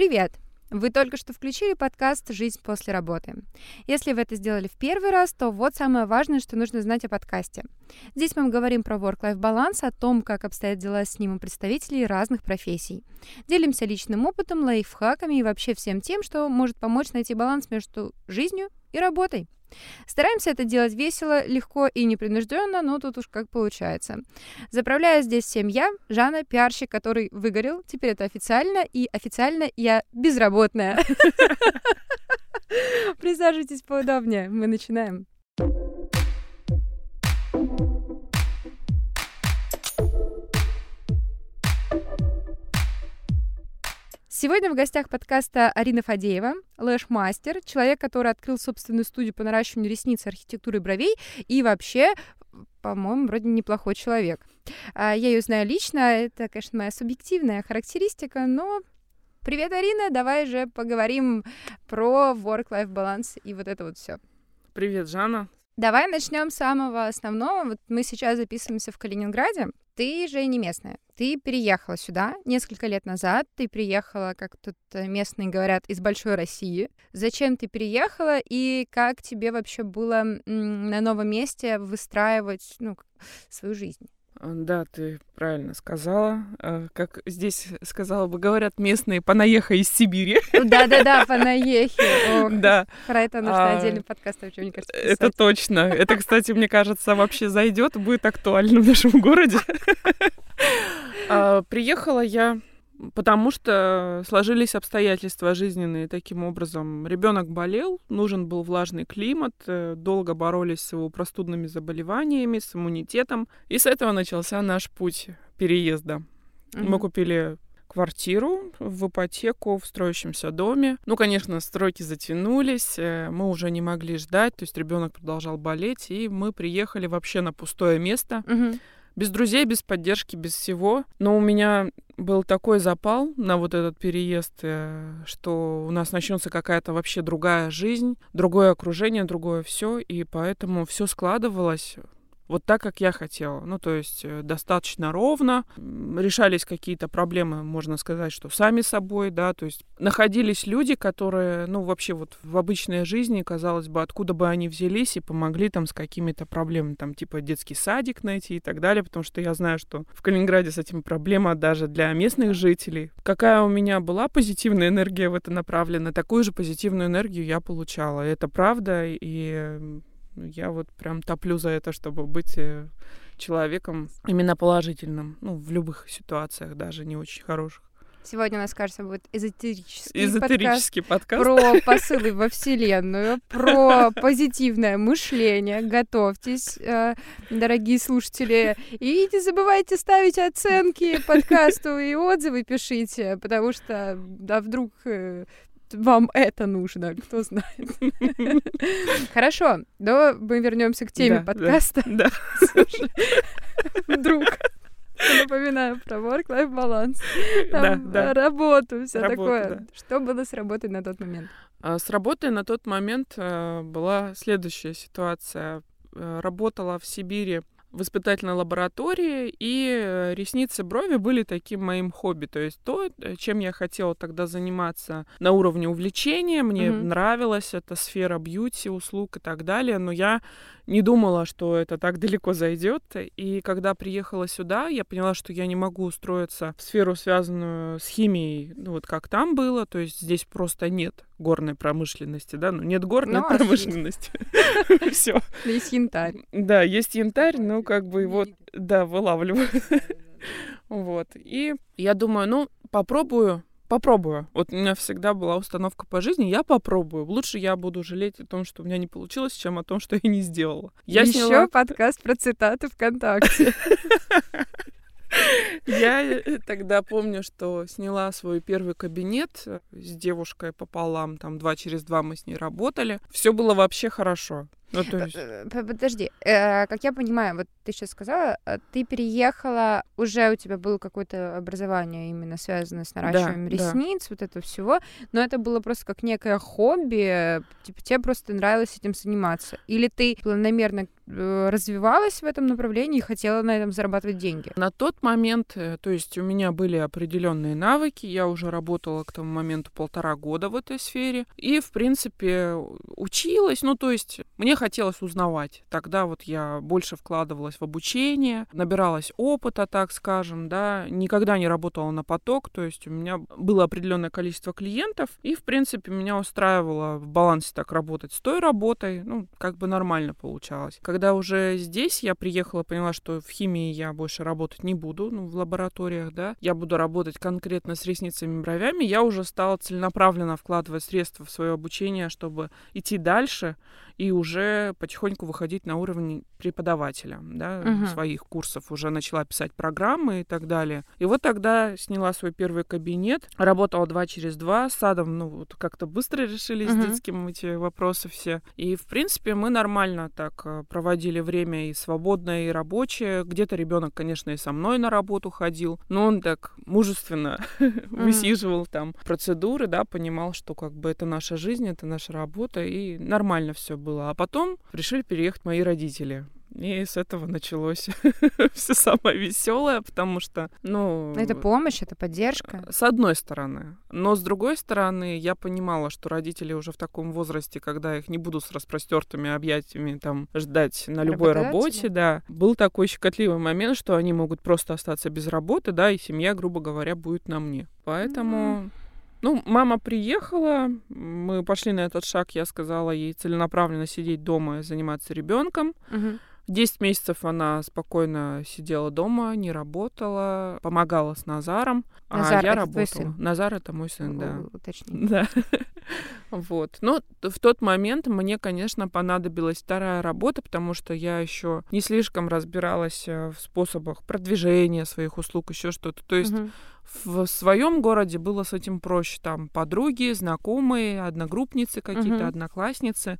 Привет! Вы только что включили подкаст «Жизнь после работы». Если вы это сделали в первый раз, то вот самое важное, что нужно знать о подкасте. Здесь мы говорим про work-life баланс, о том, как обстоят дела с ним у представителей разных профессий. Делимся личным опытом, лайфхаками и вообще всем тем, что может помочь найти баланс между жизнью и работой. Стараемся это делать весело, легко и непринужденно, но тут уж как получается. Заправляю здесь всем я, Жанна, пиарщик, который выгорел. Теперь это официально, и официально я безработная. Присаживайтесь поудобнее, мы начинаем. Сегодня в гостях подкаста Арина Фадеева, лэш-мастер, человек, который открыл собственную студию по наращиванию ресниц, архитектуры и бровей, и вообще, по-моему, вроде неплохой человек. А, я ее знаю лично, это, конечно, моя субъективная характеристика, но Привет, Арина, давай же поговорим про work-life баланс и вот это вот все. Привет, Жанна. Давай начнем с самого основного. Вот мы сейчас записываемся в Калининграде. Ты же не местная. Ты переехала сюда несколько лет назад. Ты приехала, как тут местные говорят, из большой России. Зачем ты переехала и как тебе вообще было на новом месте выстраивать ну, свою жизнь? Да, ты правильно сказала. Э, как здесь сказала бы, говорят местные, понаеха из Сибири. Да-да-да, понаехи. Да. Про это нужно а, отдельный подкаст вообще, мне кажется, Это точно. Это, кстати, мне кажется, вообще зайдет, будет актуально в нашем городе. А, приехала я потому что сложились обстоятельства жизненные таким образом. Ребенок болел, нужен был влажный климат, э, долго боролись с его простудными заболеваниями, с иммунитетом. И с этого начался наш путь переезда. Mm-hmm. Мы купили квартиру в ипотеку в строящемся доме. Ну, конечно, стройки затянулись, э, мы уже не могли ждать, то есть ребенок продолжал болеть, и мы приехали вообще на пустое место. Mm-hmm без друзей, без поддержки, без всего. Но у меня был такой запал на вот этот переезд, э, что у нас начнется какая-то вообще другая жизнь, другое окружение, другое все, и поэтому все складывалось вот так, как я хотела. Ну, то есть э, достаточно ровно. Решались какие-то проблемы, можно сказать, что сами собой, да, то есть находились люди, которые, ну, вообще вот в обычной жизни, казалось бы, откуда бы они взялись и помогли там с какими-то проблемами, там, типа детский садик найти и так далее, потому что я знаю, что в Калининграде с этим проблема даже для местных жителей. Какая у меня была позитивная энергия в это направлена, такую же позитивную энергию я получала. Это правда, и я вот прям топлю за это, чтобы быть э, человеком именно положительным, ну, в любых ситуациях, даже не очень хороших. Сегодня у нас, кажется, будет эзотерический, эзотерический подкаст, подкаст про посылы во Вселенную, про позитивное мощение. Готовьтесь, э, дорогие слушатели. И не забывайте ставить оценки подкасту и отзывы пишите, потому что, да, вдруг э, вам это нужно, кто знает. Хорошо, но мы вернемся к теме подкаста. Да. Вдруг. Напоминаю про work-life баланс, да, да. работу, все такое. Что было с работой на тот момент? А, с работой на тот момент э, была следующая ситуация. Э, работала в Сибири в испытательной лаборатории, и ресницы, брови были таким моим хобби. То есть то, э, чем я хотела тогда заниматься на уровне увлечения, мне mm-hmm. нравилась эта сфера бьюти, услуг и так далее, но я не думала, что это так далеко зайдет. И когда приехала сюда, я поняла, что я не могу устроиться в сферу, связанную с химией, ну вот как там было, то есть здесь просто нет горной промышленности, да, ну нет горной ну, а промышленности. Все. Есть янтарь. Да, есть янтарь, но как бы его, да, вылавливают. Вот. И я думаю, ну, попробую попробую. Вот у меня всегда была установка по жизни, я попробую. Лучше я буду жалеть о том, что у меня не получилось, чем о том, что я не сделала. Я Еще сняла... подкаст про цитаты ВКонтакте. Я э, тогда помню, что сняла свой первый кабинет с девушкой пополам, там два через два мы с ней работали. Все было вообще хорошо. Ну, то есть... Подожди, э, как я понимаю, вот ты сейчас сказала, э, ты переехала, уже у тебя было какое-то образование именно связанное с наращиванием да, ресниц, да. вот это всего, но это было просто как некое хобби, типа тебе просто нравилось этим заниматься, или ты планомерно Э, развивалась в этом направлении и хотела на этом зарабатывать деньги? На тот момент, э, то есть у меня были определенные навыки, я уже работала к тому моменту полтора года в этой сфере, и, в принципе, училась, ну, то есть мне хотелось узнавать. Тогда вот я больше вкладывалась в обучение, набиралась опыта, так скажем, да, никогда не работала на поток, то есть у меня было определенное количество клиентов, и, в принципе, меня устраивало в балансе так работать с той работой, ну, как бы нормально получалось. Когда уже здесь я приехала, поняла, что в химии я больше работать не буду, ну, в лабораториях, да, я буду работать конкретно с ресницами и бровями, я уже стала целенаправленно вкладывать средства в свое обучение, чтобы идти дальше и уже потихоньку выходить на уровень преподавателя, да, uh-huh. своих курсов, уже начала писать программы и так далее. И вот тогда сняла свой первый кабинет, работала два через два, с садом, ну, вот как-то быстро решили uh-huh. с детским эти вопросы все. И, в принципе, мы нормально так э, проводили время и свободное, и рабочее. Где-то ребенок, конечно, и со мной на работу ходил, но он так мужественно высиживал там процедуры, да, понимал, что как бы это наша жизнь, это наша работа, и нормально все было было. А потом решили переехать мои родители. И с этого началось все самое веселое, потому что, ну... Это помощь, это поддержка. С одной стороны. Но с другой стороны, я понимала, что родители уже в таком возрасте, когда их не буду с распростертыми объятиями там ждать на любой работе, да. Был такой щекотливый момент, что они могут просто остаться без работы, да, и семья, грубо говоря, будет на мне. Поэтому... Mm-hmm. Ну, мама приехала, мы пошли на этот шаг, я сказала ей целенаправленно сидеть дома и заниматься ребенком. Угу. 10 месяцев она спокойно сидела дома, не работала, помогала с Назаром, Назар, а я это работала. сын? Назар это мой сын, да. Уточни. Да. вот. Но в тот момент мне, конечно, понадобилась вторая работа, потому что я еще не слишком разбиралась э, в способах продвижения своих услуг, еще что-то. То есть угу. в своем городе было с этим проще. Там подруги, знакомые, одногруппницы какие-то, угу. одноклассницы.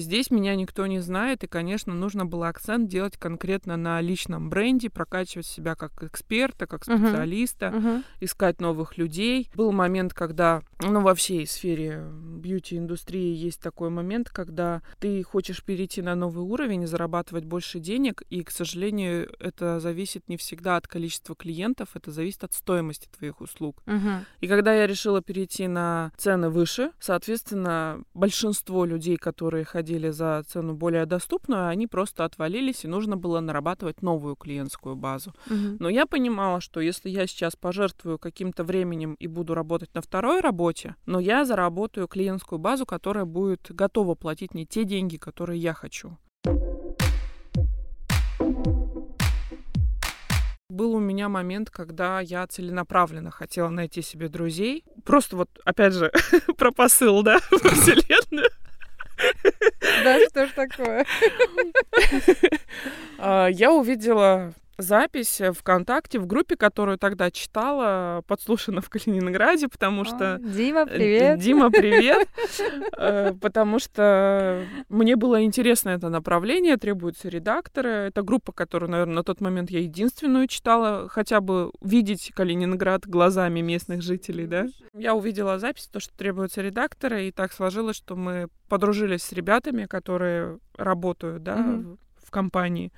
Здесь меня никто не знает, и, конечно, нужно было акцент делать конкретно на личном бренде, прокачивать себя как эксперта, как специалиста, uh-huh. Uh-huh. искать новых людей. Был момент, когда, ну, во всей сфере бьюти-индустрии есть такой момент, когда ты хочешь перейти на новый уровень и зарабатывать больше денег, и, к сожалению, это зависит не всегда от количества клиентов, это зависит от стоимости твоих услуг. Uh-huh. И когда я решила перейти на цены выше, соответственно, большинство людей, которые ходили за цену более доступную, они просто отвалились, и нужно было нарабатывать новую клиентскую базу. Угу. Но я понимала, что если я сейчас пожертвую каким-то временем и буду работать на второй работе, но я заработаю клиентскую базу, которая будет готова платить мне те деньги, которые я хочу. был у меня момент, когда я целенаправленно хотела найти себе друзей. Просто вот, опять же, про посыл, да, в Вселенную. Да, что ж такое? А, я увидела запись ВКонтакте в группе, которую тогда читала, подслушана в Калининграде, потому что... О, Дима, привет! Дима, привет! Э, потому что мне было интересно это направление, требуются редакторы. Это группа, которую, наверное, на тот момент я единственную читала, хотя бы видеть Калининград глазами местных жителей, да. Я увидела запись, то, что требуются редакторы, и так сложилось, что мы подружились с ребятами, которые работают, да, в компании.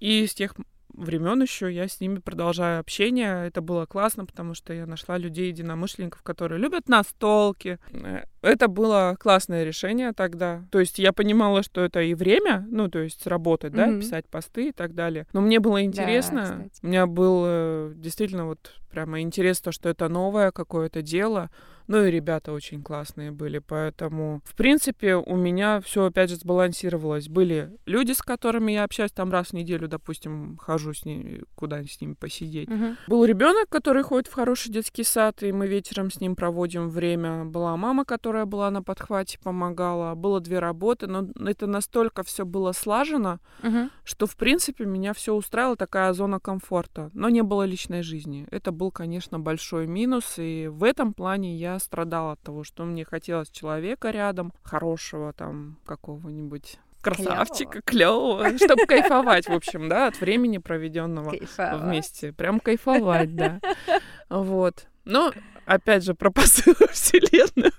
И с тех времен еще я с ними продолжаю общение. Это было классно, потому что я нашла людей, единомышленников, которые любят настолки. Э, это было классное решение тогда. То есть я понимала, что это и время, ну, то есть работать, mm-hmm. да, писать посты и так далее. Но мне было интересно. Да, У меня был э, действительно вот прямо интерес то, что это новое какое-то дело. Ну и ребята очень классные были, поэтому, в принципе, у меня все опять же сбалансировалось. Были люди, с которыми я общаюсь там раз в неделю, допустим, хожу с ними куда-нибудь с ними посидеть. Uh-huh. Был ребенок, который ходит в хороший детский сад, и мы вечером с ним проводим время. Была мама, которая была на подхвате, помогала. Было две работы, но это настолько все было слажено, uh-huh. что, в принципе, меня все устраивала такая зона комфорта. Но не было личной жизни. Это был, конечно, большой минус, и в этом плане я страдала от того, что мне хотелось человека рядом, хорошего там какого-нибудь красавчика, клево, чтобы кайфовать, в общем, да, от времени проведенного вместе. Прям кайфовать, да. Вот. Но, опять же, про посыл Вселенную.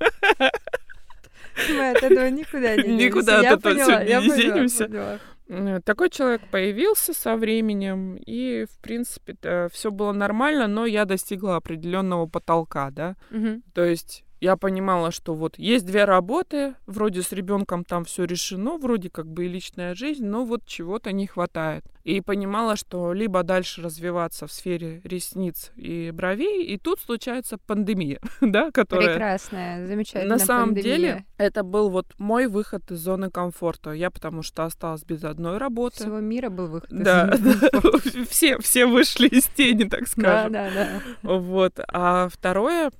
Мы от этого никуда не Никуда от этого не денемся. Э, такой человек появился со временем, и, в принципе, все было нормально, но я достигла определенного потолка, да. Угу. То есть я понимала, что вот есть две работы, вроде с ребенком там все решено, вроде как бы и личная жизнь, но вот чего-то не хватает. И понимала, что либо дальше развиваться в сфере ресниц и бровей, и тут случается пандемия, да, которая... Прекрасная, замечательная На самом пандемия. деле, это был вот мой выход из зоны комфорта. Я потому что осталась без одной работы. Всего мира был выход из Да, зоны комфорта. все, все вышли из тени, так Да, скажем. да, да. Вот. А второе,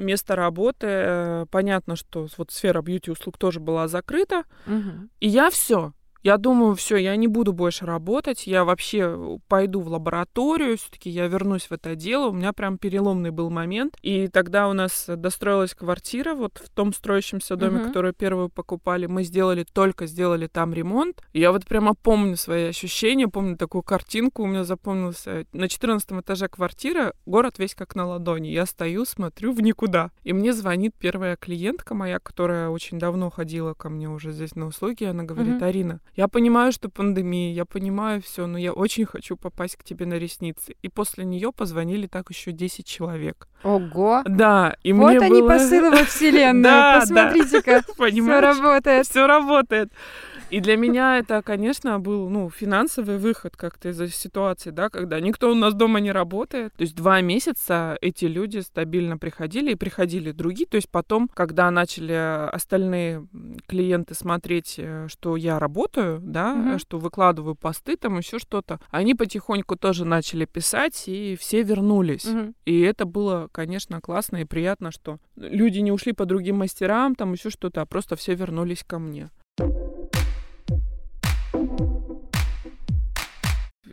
место работы, э, понятно, что вот сфера бьюти-услуг тоже была закрыта, Мгм. и я все. Я думаю, все, я не буду больше работать, я вообще пойду в лабораторию, все-таки я вернусь в это дело. У меня прям переломный был момент. И тогда у нас достроилась квартира вот в том строящемся доме, Мгм. который первую покупали. Мы сделали, только сделали там ремонт. Я вот прямо помню свои ощущения, помню такую картинку, у меня запомнилась. э, На 14 этаже квартира, город весь как на ладони. Я стою, смотрю в никуда. И мне звонит первая клиентка моя, которая очень давно ходила ко мне уже здесь на услуги. Она говорит, Мгм. Арина, я понимаю, что пандемия, я понимаю все, но я очень хочу попасть к тебе на ресницы. И после нее позвонили так еще 10 человек. Ого. Да, и вот мне они было... посылы во вселенную. Посмотрите-ка, все работает. Все работает. И для меня это, конечно, был ну, финансовый выход как-то из-за ситуации, да, когда никто у нас дома не работает. То есть два месяца эти люди стабильно приходили и приходили другие. То есть потом, когда начали остальные клиенты смотреть, э, что я работаю, да, Мгм. что выкладываю посты, там еще что-то, они потихоньку тоже начали писать, и все вернулись. Мгм. И это было, конечно, классно и приятно, что люди не ушли по другим мастерам, там еще что-то, а просто все вернулись ко мне.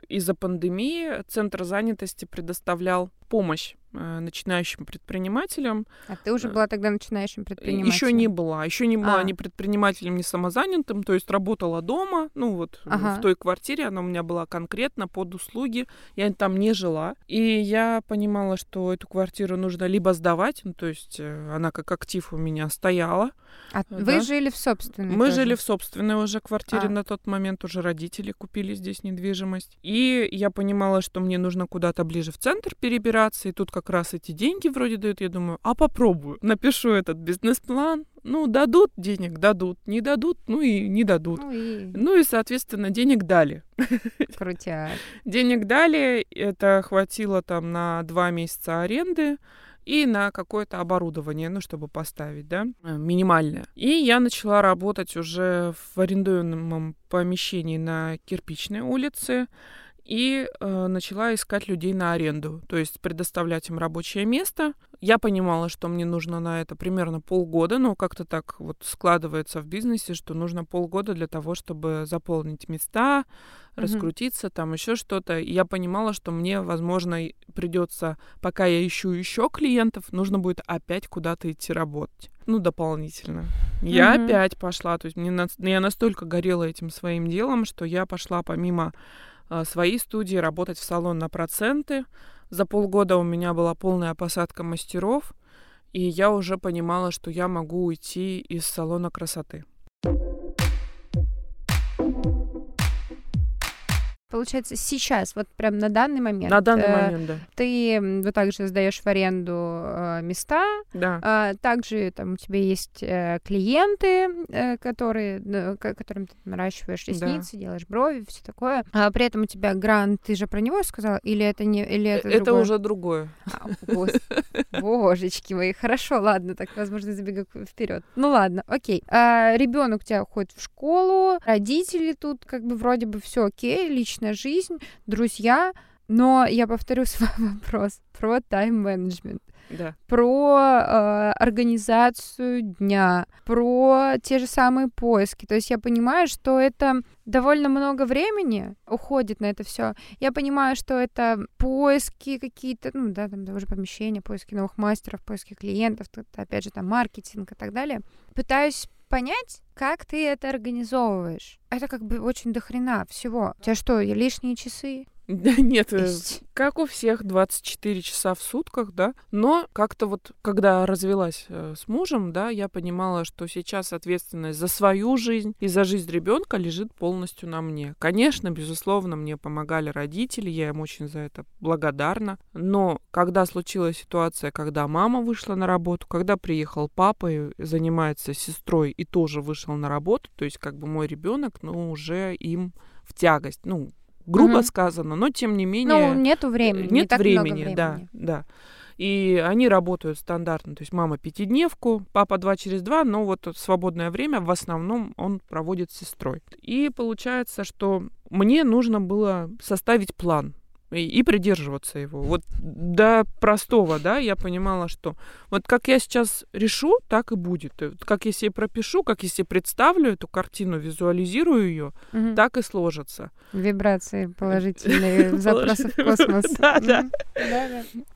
Из-за пандемии Центр занятости предоставлял помощь э, начинающим предпринимателям. А ты уже Э, была тогда начинающим предпринимателем? Еще не была, еще не была А. ни предпринимателем, ни самозанятым, то есть работала дома, ну вот э, Ага. в той квартире, она у меня была конкретно под услуги, я там не жила, и я понимала, что эту квартиру нужно либо сдавать, ну то есть она как актив у меня стояла, А Да. вы жили в собственной мы тоже? жили в собственной уже квартире А. на тот момент, уже родители купили здесь недвижимость. И я понимала, что мне нужно куда-то ближе в центр перебираться, и тут как раз эти деньги вроде дают. Я думаю, а попробую. Напишу этот бизнес-план. Ну, дадут денег, дадут. Не дадут, ну и не дадут. Ну и Ну и, соответственно, денег дали. крутяк. Денег дали, это хватило там на два месяца аренды и на какое-то оборудование, ну, чтобы поставить, да, э, минимальное. И я начала работать уже в арендуемом помещении на кирпичной улице и э, начала искать людей на аренду, то есть предоставлять им рабочее место. Я понимала, что мне нужно на это примерно полгода, но как-то так вот складывается в бизнесе, что нужно полгода для того, чтобы заполнить места, Мгм. раскрутиться, там еще что-то. И я понимала, что мне, возможно, придется, пока я ищу еще клиентов, нужно будет опять куда-то идти работать. Ну, дополнительно. Я Мгм. опять пошла. То есть мне я настолько горела этим своим делом, что я пошла помимо а, своей студии работать в салон на проценты. За полгода у меня была полная посадка мастеров, и я уже понимала, что я могу уйти из салона красоты. Получается, сейчас, вот прям на данный момент, На данный э, момент, да. ты вот также сдаешь в аренду э, места, Да. а, также там у тебя есть э, клиенты, э, которые, ко- которым ты наращиваешь Да. ресницы, делаешь брови, все такое. А при этом у тебя грант, ты же про него сказала, или это не, или это, Это другое? уже другое. А, Божечки мои, хорошо, ладно, так, возможно, забегу вперед. Ну ладно, окей. ребенок у тебя ходит в школу, родители тут как бы вроде бы все окей, личная жизнь, друзья, но я повторю свой вопрос про тайм-менеджмент Да. про э, организацию дня, про те же самые поиски. То есть я понимаю, что это довольно много времени уходит на это все. Я понимаю, что это поиски какие-то, ну да, там того же помещения, поиски новых мастеров, поиски клиентов, опять же там маркетинг и так далее. Пытаюсь понять, как ты это организовываешь. Это как бы очень дохрена всего. У тебя что, лишние часы? Да нет, э, как у всех 24 часа в сутках, да. Но как-то вот, когда развелась э, с мужем, да, я понимала, что сейчас ответственность за свою жизнь и за жизнь ребенка лежит полностью на мне. Конечно, безусловно, мне помогали родители, я им очень за это благодарна. Но когда случилась ситуация, когда мама вышла на работу, когда приехал папа и занимается сестрой и тоже вышел на работу, то есть как бы мой ребенок, ну, уже им в тягость, ну, грубо угу. сказано, но тем не менее... Ну, нету времени. Нет не времени, времени, да, да. И они работают стандартно. То есть мама пятидневку, папа два через два, но вот свободное время в основном он проводит с сестрой. И получается, что мне нужно было составить план и, и придерживаться его. Вот до простого, да, я понимала, что вот как я сейчас решу, так и будет. Как я себе пропишу, как я себе представлю эту картину, визуализирую ее, угу. так и сложится. Вибрации положительные, запросы в космос. Да, да.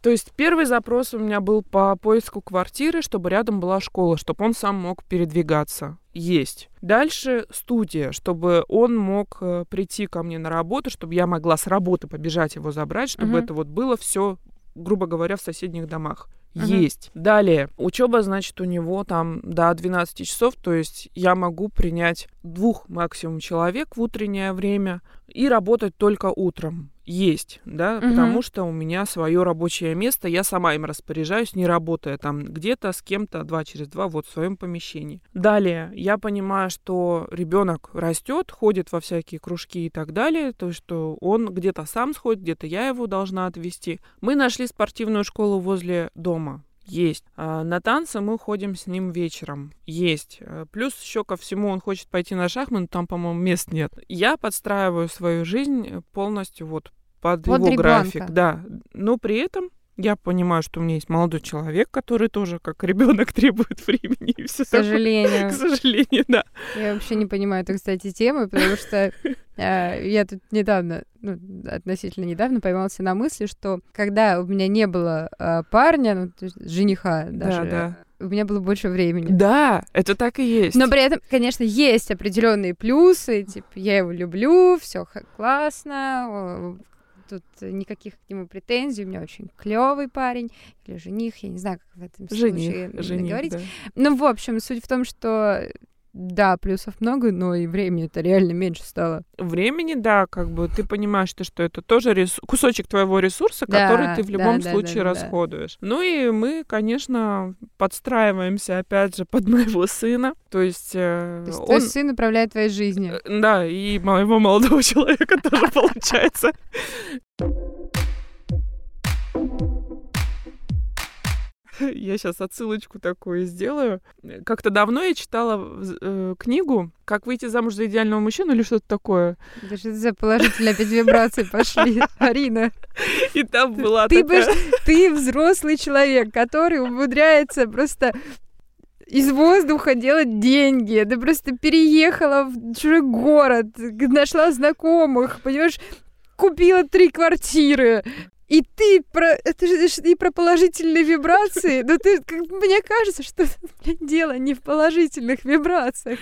То есть первый запрос у меня был по поиску квартиры, чтобы рядом была школа, чтобы он сам мог передвигаться есть. Дальше студия, чтобы он мог э, прийти ко мне на работу, чтобы я могла с работы побежать его забрать, чтобы uh-huh. это вот было все, грубо говоря, в соседних домах. Uh-huh. Есть. Далее, учеба, значит, у него там до 12 часов, то есть я могу принять двух максимум человек в утреннее время и работать только утром есть, да, угу. потому что у меня свое рабочее место, я сама им распоряжаюсь, не работая там где-то с кем-то два через два вот в своем помещении. Далее, я понимаю, что ребенок растет, ходит во всякие кружки и так далее, то что он где-то сам сходит, где-то я его должна отвезти. Мы нашли спортивную школу возле дома. Есть. А на танцы мы ходим с ним вечером. Есть. А плюс еще ко всему он хочет пойти на шахматы, но там, по-моему, мест нет. Я подстраиваю свою жизнь полностью вот под, под его ребенка. график, да. Но при этом я понимаю, что у меня есть молодой человек, который тоже как ребенок требует времени и все. К сожалению. К сожалению, да. Я вообще не понимаю эту, кстати, тему, потому что э, я тут недавно, ну, относительно недавно поймался на мысли, что когда у меня не было э, парня, ну, то есть жениха даже, да, да у меня было больше времени. Да, это так и есть. Но при этом, конечно, есть определенные плюсы, типа я его люблю, все классно, тут никаких к нему претензий, у меня очень клевый парень или жених, я не знаю, как в этом жених, случае жених, говорить. Да. Ну, в общем, суть в том, что да, плюсов много, но и времени-то реально меньше стало. Времени, да, как бы ты понимаешь, что, что это тоже рес... кусочек твоего ресурса, да, который ты в любом да, случае да, да, расходуешь. Да. Ну и мы, конечно, подстраиваемся, опять же, под моего сына. То есть, э, То есть он... твой сын управляет твоей жизнью. Э, да, и моего молодого человека тоже получается. я сейчас отсылочку такую сделаю. Как-то давно я читала э, книгу «Как выйти замуж за идеального мужчину» или что-то такое. Это что за положительные опять вибрации пошли, Арина? И там была ты такая... Ты взрослый человек, который умудряется просто из воздуха делать деньги. Ты просто переехала в чужой город, нашла знакомых, понимаешь, купила три квартиры, и ты про... Это же и про положительные вибрации. Но ты, как, мне кажется, что дело не в положительных вибрациях.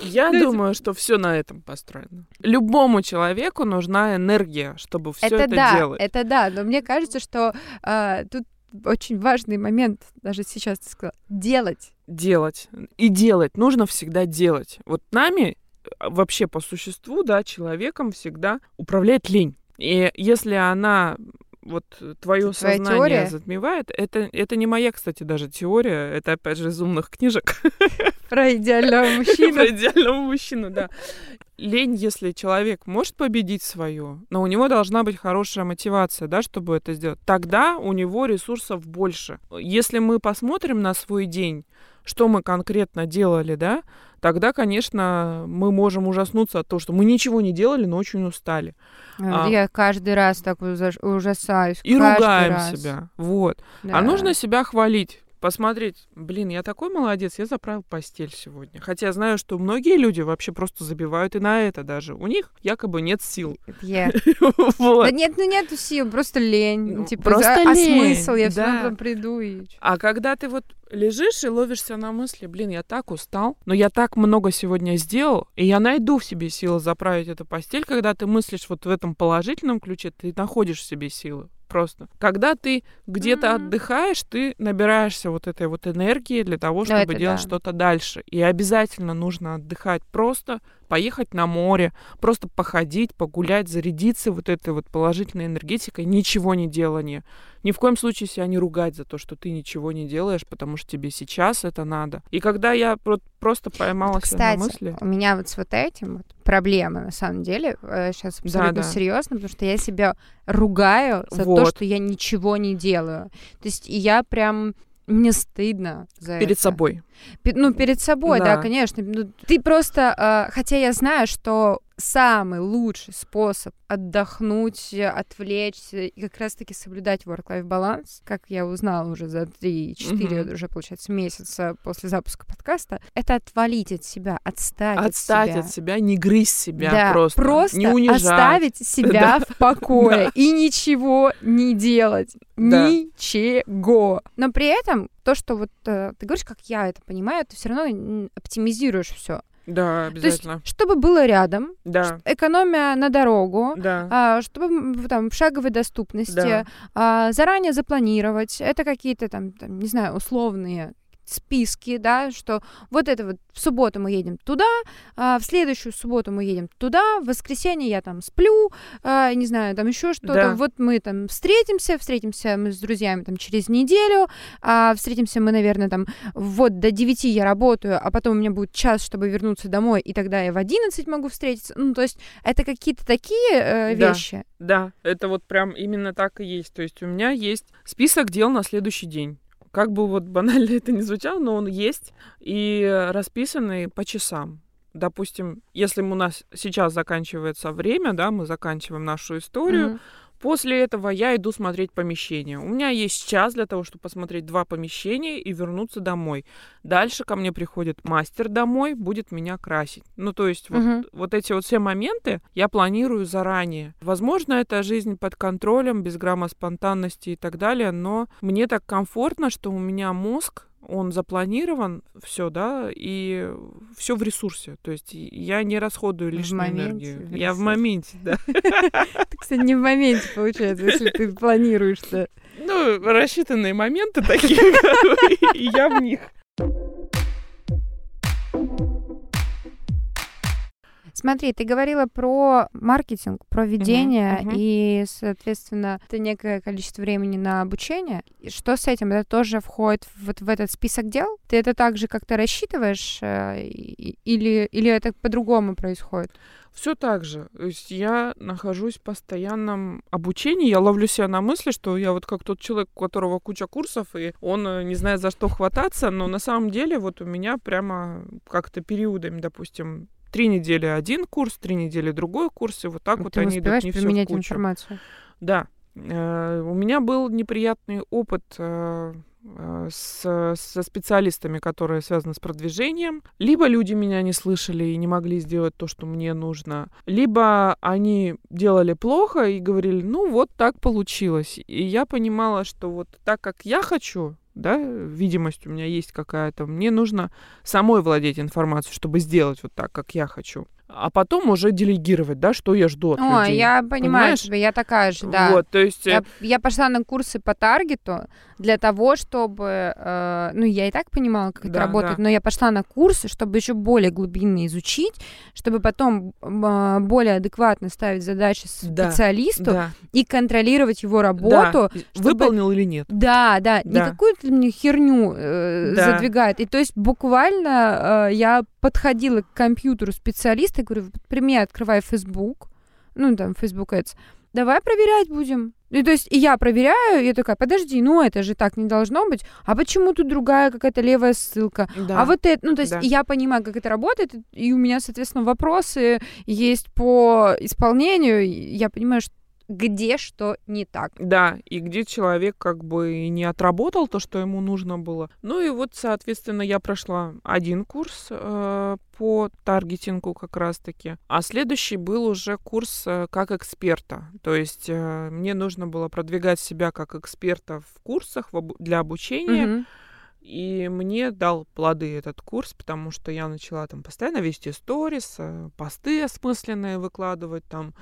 Я ну, думаю, что все на этом построено. Любому человеку нужна энергия, чтобы все это, это да, делать. Это да, но мне кажется, что а, тут очень важный момент, даже сейчас ты сказала, делать. Делать. И делать. Нужно всегда делать. Вот нами а, вообще по существу, да, человеком всегда управляет лень. И если она вот твое Твоя сознание теория? затмевает. Это, это не моя, кстати, даже теория. Это, опять же, из умных книжек. Про идеального мужчину. Про идеального мужчину, да. Лень, если человек может победить свою, но у него должна быть хорошая мотивация, да, чтобы это сделать. Тогда у него ресурсов больше. Если мы посмотрим на свой день, что мы конкретно делали, да, тогда, конечно, мы можем ужаснуться от того, что мы ничего не делали, но очень устали. А, Я каждый раз так ужасаюсь. И ругаем раз. себя. Вот. А да. А нужно себя хвалить. Посмотреть, блин, я такой молодец, я заправил постель сегодня. Хотя я знаю, что многие люди вообще просто забивают и на это даже. У них якобы нет сил. Yeah. Вот. Да нет, ну нету сил, просто лень. Ну, типа, просто за- а лень, смысл? Я все да. равно потом приду и... А когда ты вот лежишь и ловишься на мысли, блин, я так устал, но я так много сегодня сделал, и я найду в себе силы заправить эту постель, когда ты мыслишь вот в этом положительном ключе, ты находишь в себе силы. Просто. Когда ты где-то Мгм. отдыхаешь, ты набираешься вот этой вот энергии для того, чтобы это делать да. что-то дальше. И обязательно нужно отдыхать. Просто поехать на море, просто походить, погулять, зарядиться вот этой вот положительной энергетикой, ничего не делание. Ни в коем случае себя не ругать за то, что ты ничего не делаешь, потому что тебе сейчас это надо. И когда я просто поймала Вот, себя на Кстати, мысли... у меня вот с вот этим вот проблема, на самом деле, сейчас абсолютно да. серьезно, потому что я себя ругаю за то, Вот. что я ничего не делаю. То есть я прям... Мне стыдно за Перед это. собой. Пе- Ну, перед собой, да, Да. конечно. Ну, ты просто... э, хотя я знаю, что самый лучший способ отдохнуть, отвлечься и как раз-таки соблюдать work-life баланс, как я узнала уже за 3-4 Мгм. уже, получается, месяца после запуска подкаста, это отвалить от себя, отстать, Отстать от себя. от себя, не грызть себя да, просто. не унижать. оставить себя в покое Да. и ничего не делать. Да. Ничего. Но при этом то, что вот э, ты говоришь, как я это понимаю, ты все равно оптимизируешь все. Да, То есть, обязательно. чтобы было рядом, Да, экономия на дорогу, да. а, чтобы там в шаговой доступности, Да. а, заранее запланировать. Это какие-то там, там, не знаю, условные списки, да, что вот это вот в субботу мы едем туда, а в следующую субботу мы едем туда, в воскресенье я там сплю, а, не знаю, там еще что-то. Да. Вот мы там встретимся, встретимся мы с друзьями там через неделю, а встретимся мы, наверное, там вот до 9 я работаю, а потом у меня будет час, чтобы вернуться домой, и тогда я в 11 могу встретиться. Ну, то есть это какие-то такие э, Да. вещи. Да, это вот прям именно так и есть. То есть у меня есть список дел на следующий день. Как бы вот банально это ни звучало, но он есть и расписанный по часам. Допустим, если у нас сейчас заканчивается время, да, мы заканчиваем нашу историю, Мгм. После этого я иду смотреть помещение. У меня есть час для того, чтобы посмотреть два помещения и вернуться домой. Дальше ко мне приходит мастер домой, будет меня красить. Ну, то есть вот, Мгм. вот эти вот все моменты я планирую заранее. Возможно, это жизнь под контролем, без грамма спонтанности и так далее, но мне так комфортно, что у меня мозг он запланирован, все, да, и все в ресурсе. То есть я не расходую В лишнюю моменте, энергию. в я в моменте, да. Ты, кстати, не в моменте получается, если ты планируешь-то. Ну, рассчитанные моменты такие, и я в них. Смотри, ты говорила про маркетинг, про ведение мгм. и, соответственно, это некое количество времени на обучение. И что с этим? Это тоже входит вот в этот список дел? Ты это также как-то рассчитываешь э, или, или это по-другому происходит? Все так же. То есть я нахожусь в постоянном обучении. Я ловлю себя на мысли, что я вот как тот человек, у которого куча курсов, и он э, не знает, за что хвататься. Но на самом деле вот у меня прямо как-то периодами, допустим, три недели один курс, три недели другой курс, и вот так вот они идут не все в применять кучу. информацию? Да. Э, У меня был неприятный опыт э, э, с, со специалистами, которые связаны с продвижением. Либо люди меня не слышали и не могли сделать то, что мне нужно, либо они делали плохо и говорили, ну вот так получилось. И я понимала, что вот так, как я хочу, да, видимость у меня есть какая-то, мне нужно самой владеть информацией, чтобы сделать вот так, как я хочу. А потом уже делегировать, да, что я жду от О, людей. я понимаю Понимаешь? тебя, я такая же, да. Вот, то есть... э, Я, я пошла на курсы по таргету для того, чтобы, э, ну, я и так понимала, как это Да, работает, да. но я пошла на курсы, чтобы еще более глубинно изучить, чтобы потом э, более адекватно ставить задачи Да, специалисту Да, и контролировать его работу. да. чтобы- Выполнил или нет? Да, да, не Да. какую-то мне херню э, Да. задвигает. И то есть буквально э, я подходила к компьютеру специалиста и говорю, вот при мне открывай Facebook, ну там Facebook Ads, давай проверять будем. И то есть и я проверяю, и я такая, подожди, ну это же так не должно быть. А почему тут другая какая-то левая ссылка? Да. А вот это, ну то есть Да. я понимаю, как это работает, и у меня, соответственно, вопросы есть по исполнению. Я понимаю, что где что не так. Да, и где человек как бы не отработал то, что ему нужно было. Ну и вот, соответственно, я прошла один курс э, по таргетингу как раз-таки, а следующий был уже курс э, как эксперта. То есть э, мне нужно было продвигать себя как эксперта в курсах в обу- для обучения. Мгм. И мне дал плоды этот курс, потому что я начала там постоянно вести сторис, э, посты осмысленные выкладывать, там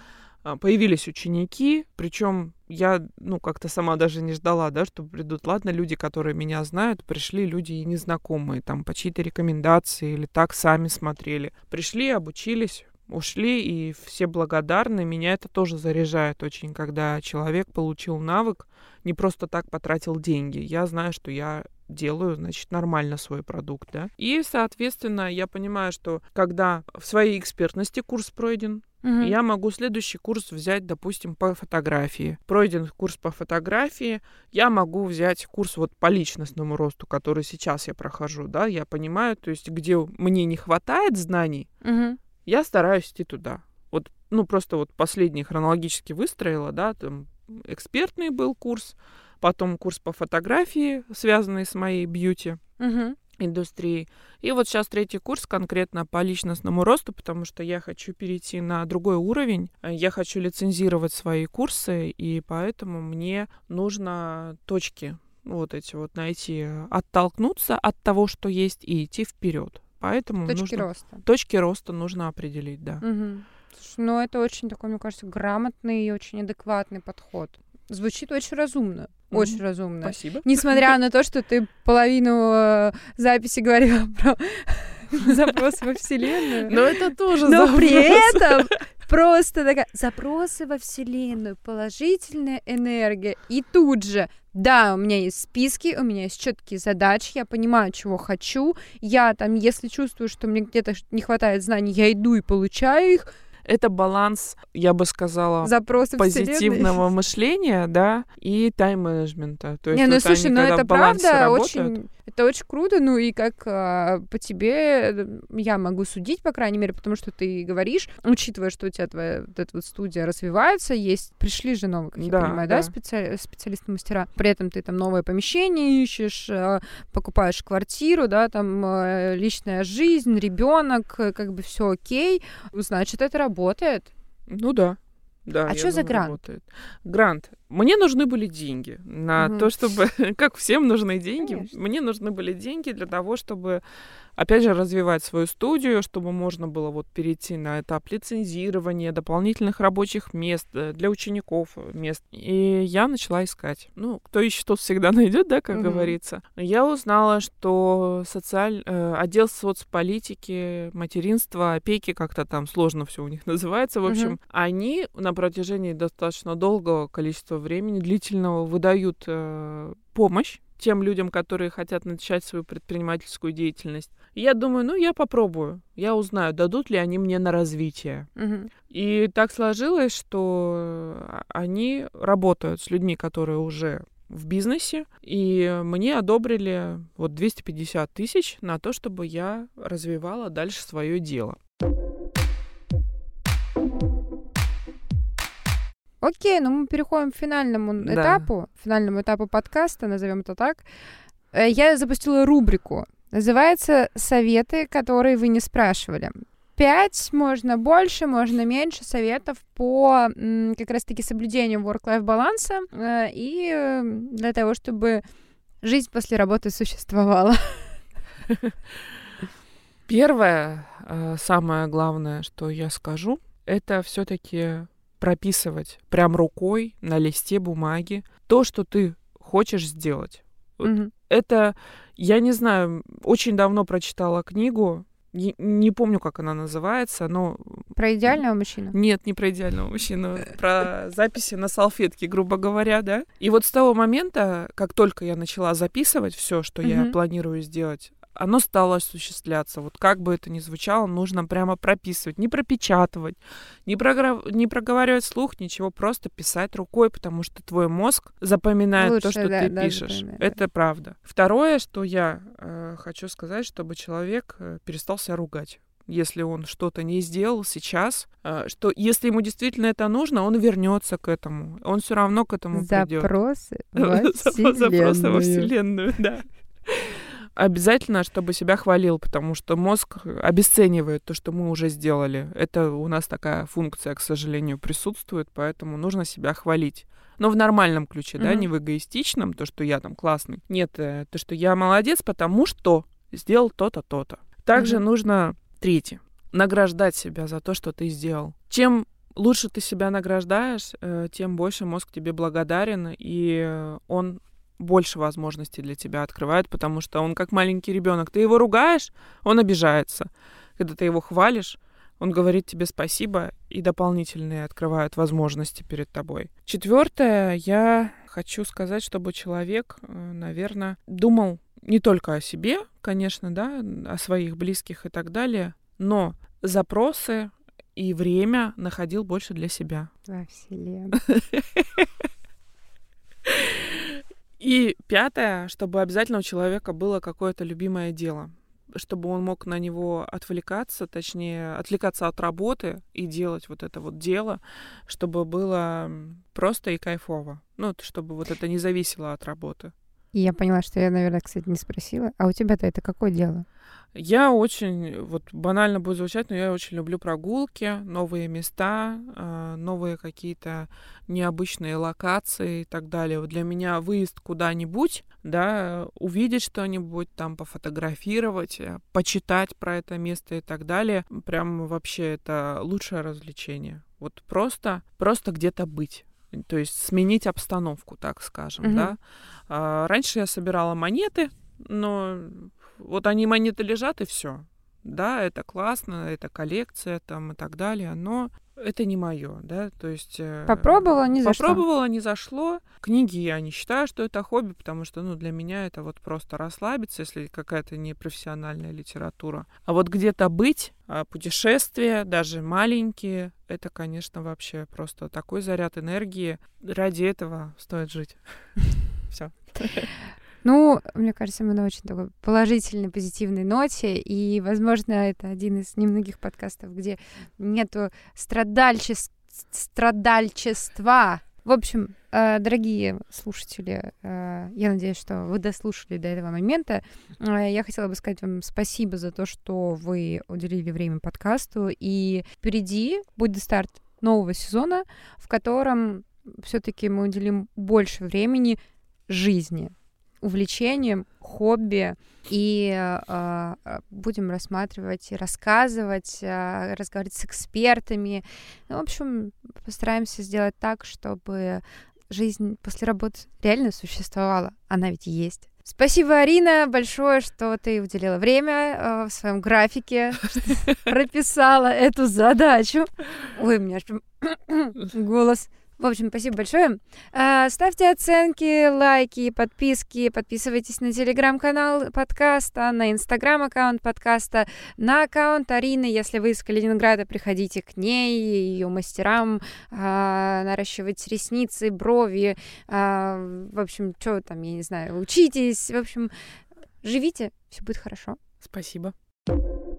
появились ученики, причем я, ну, как-то сама даже не ждала, да, что придут, ладно, люди, которые меня знают, пришли люди и незнакомые, там, по чьей-то рекомендации или так сами смотрели. Пришли, обучились, ушли, и все благодарны. Меня это тоже заряжает очень, когда человек получил навык, не просто так потратил деньги. Я знаю, что я делаю, значит, нормально свой продукт, да. И, соответственно, я понимаю, что когда в своей экспертности курс пройден, Мгм. я могу следующий курс взять, допустим, по фотографии. Пройден курс по фотографии, я могу взять курс вот по личностному росту, который сейчас я прохожу, да, я понимаю, то есть где мне не хватает знаний, Мгм. Я стараюсь идти туда. Вот, ну, просто вот последний хронологически выстроила, да, там экспертный был курс, потом курс по фотографии, связанный с моей бьюти Мгм. индустрии. И вот сейчас третий курс конкретно по личностному росту, потому что я хочу перейти на другой уровень. Я хочу лицензировать свои курсы, и поэтому мне нужно точки вот эти вот найти, оттолкнуться от того, что есть, и идти вперед. Поэтому Точки нужно... роста. точки роста нужно определить, да. Мгм. Слушай, ну это очень такой, мне кажется, грамотный и очень адекватный подход. Звучит очень разумно. Очень разумно. Спасибо. Несмотря на то, что ты половину э, записи говорила про запрос во Вселенную. Но это тоже Но при запрос. этом просто такая запросы во Вселенную, положительная энергия. И тут же, да, у меня есть списки, у меня есть четкие задачи, я понимаю, чего хочу. Я там, если чувствую, что мне где-то не хватает знаний, я иду и получаю их. Это баланс, я бы сказала, Вселенной. позитивного мышления, да, и тайм-менеджмента. То есть Не, ну вот слушай, ну это правда очень, это очень круто, ну и как а, по тебе э, я могу судить, по крайней мере, потому что ты говоришь, учитывая, что у тебя твоя вот эта вот студия развивается, есть, пришли же новые, как я Да, понимаю, да, да. специали- специалисты-мастера, при этом ты там новое помещение ищешь, а, покупаешь квартиру, да, там а, личная жизнь, ребенок, как бы все окей, значит, это работает. Ну да. Да, А чё за грант? работает. Грант. Мне нужны были деньги на Мгм. то, чтобы... Как всем нужны деньги. Конечно. Мне нужны были деньги для того, чтобы, опять же, развивать свою студию, чтобы можно было вот перейти на этап лицензирования, дополнительных рабочих мест э, для учеников э, мест. И я начала искать. Ну, кто ищет, тот всегда найдет, да, как Мгм. говорится. Я узнала, что социаль... э, отдел соцполитики, материнства, опеки, как-то там сложно все у них называется, в общем, они на протяжении достаточно долгого количества времени, длительного, выдают э, помощь тем людям, которые хотят начать свою предпринимательскую деятельность. И я думаю, ну, я попробую, я узнаю, дадут ли они мне на развитие. Мгм. И так сложилось, что э, они работают с людьми, которые уже в бизнесе, и мне одобрили вот 250 тысяч на то, чтобы я развивала дальше свое дело. Окей, ну мы переходим к финальному Да. этапу, финальному этапу подкаста, назовем это так. Э, Я запустила рубрику. Называется «Советы, которые вы не спрашивали». Пять, можно больше, можно меньше советов по как раз-таки соблюдению work-life баланса э, и э, для того, чтобы жизнь после работы существовала. Первое, самое главное, что я скажу, это все-таки прописывать прям рукой на листе бумаги то, что ты хочешь сделать. Вот Мгм. Это, я не знаю, очень давно прочитала книгу, не, не помню, как она называется, но Про идеального мужчину. нет, не про идеального мужчину, про записи на салфетке, грубо говоря, да. И вот с того момента, как только я начала записывать все, что я планирую сделать, оно стало осуществляться. Вот как бы это ни звучало, нужно прямо прописывать, не пропечатывать, не, програ- не проговаривать слух, ничего, просто писать рукой, потому что твой мозг запоминает то, Лучше, что да, ты да, пишешь. запоминает, да. Это правда. Второе, что я э, хочу сказать, чтобы человек э, перестал себя ругать. если он что-то не сделал сейчас, э, что если ему действительно это нужно, он вернется к этому. Он все равно к этому придет. Запросы во Запросы во Вселенную, да обязательно, чтобы себя хвалил, потому что мозг обесценивает то, что мы уже сделали. Это у нас такая функция, к сожалению, присутствует, поэтому нужно себя хвалить. Но в нормальном ключе, mm-hmm. да, не в эгоистичном, то, что я там классный. Нет, э, то, что я молодец, потому что сделал то-то, то-то. Также mm-hmm. нужно, третье, награждать себя за то, что ты сделал. Чем лучше ты себя награждаешь, э, тем больше мозг тебе благодарен, и он больше возможностей для тебя открывает, потому что он как маленький ребенок. Ты его ругаешь, он обижается. Когда ты его хвалишь, он говорит тебе спасибо и дополнительные открывают возможности перед тобой. Четвертое, я хочу сказать, чтобы человек, э, наверное, думал не только о себе, конечно, да, о своих близких и так далее, но запросы и время находил больше для себя. Во вселенной. И пятое, чтобы обязательно у человека было какое-то любимое дело, чтобы он мог на него отвлекаться, точнее, отвлекаться от работы и делать вот это вот дело, чтобы было просто и кайфово. Ну, чтобы вот это не зависело от работы. И я поняла, что я, наверное, кстати, не спросила. А у тебя-то это какое дело? Я очень, вот банально будет звучать, но я очень люблю прогулки, новые места, а, новые какие-то необычные локации и так далее. Вот для меня выезд куда-нибудь, да, увидеть что-нибудь, там пофотографировать, э, почитать про это место и так далее, прям вообще это лучшее развлечение. Вот просто, просто где-то быть то есть сменить обстановку, так скажем, mm-hmm. да. А, раньше я собирала монеты, но вот они монеты лежат и все. Да, это классно, это коллекция там и так далее, но это не мое, да, то есть... Э, попробовала, не зашло. Попробовала, не зашло. Книги я не считаю, что это хобби, потому что, ну, для меня это вот просто расслабиться, если какая-то непрофессиональная литература. А вот где-то быть, а, путешествия, даже маленькие, это, конечно, вообще просто такой заряд энергии. Ради этого стоит жить. Все. Ну, мне кажется, мы на очень такой положительной, позитивной ноте, и, возможно, это один из немногих подкастов, где нету страдальчес... страдальчества. В общем, э, дорогие слушатели, э, я надеюсь, что вы дослушали до этого момента. Э, я хотела бы сказать вам спасибо за то, что вы уделили время подкасту. И впереди будет старт нового сезона, в котором все-таки мы уделим больше времени жизни, увлечением, хобби, и э, будем рассматривать рассказывать, э, разговаривать с экспертами. Ну, в общем, постараемся сделать так, чтобы жизнь после работы реально существовала. Она ведь есть. Спасибо, Арина, большое, что ты уделила время э, в своем графике, прописала эту задачу. Ой, у меня аж голос в общем, спасибо большое. А, ставьте оценки, лайки, подписки, подписывайтесь на телеграм-канал подкаста, на инстаграм-аккаунт подкаста, на аккаунт Арины. Если вы из Калининграда, приходите к ней, ее мастерам, а, наращивать ресницы, брови. А, в общем, что там, я не знаю, учитесь. В общем, живите, все будет хорошо. Спасибо. thank you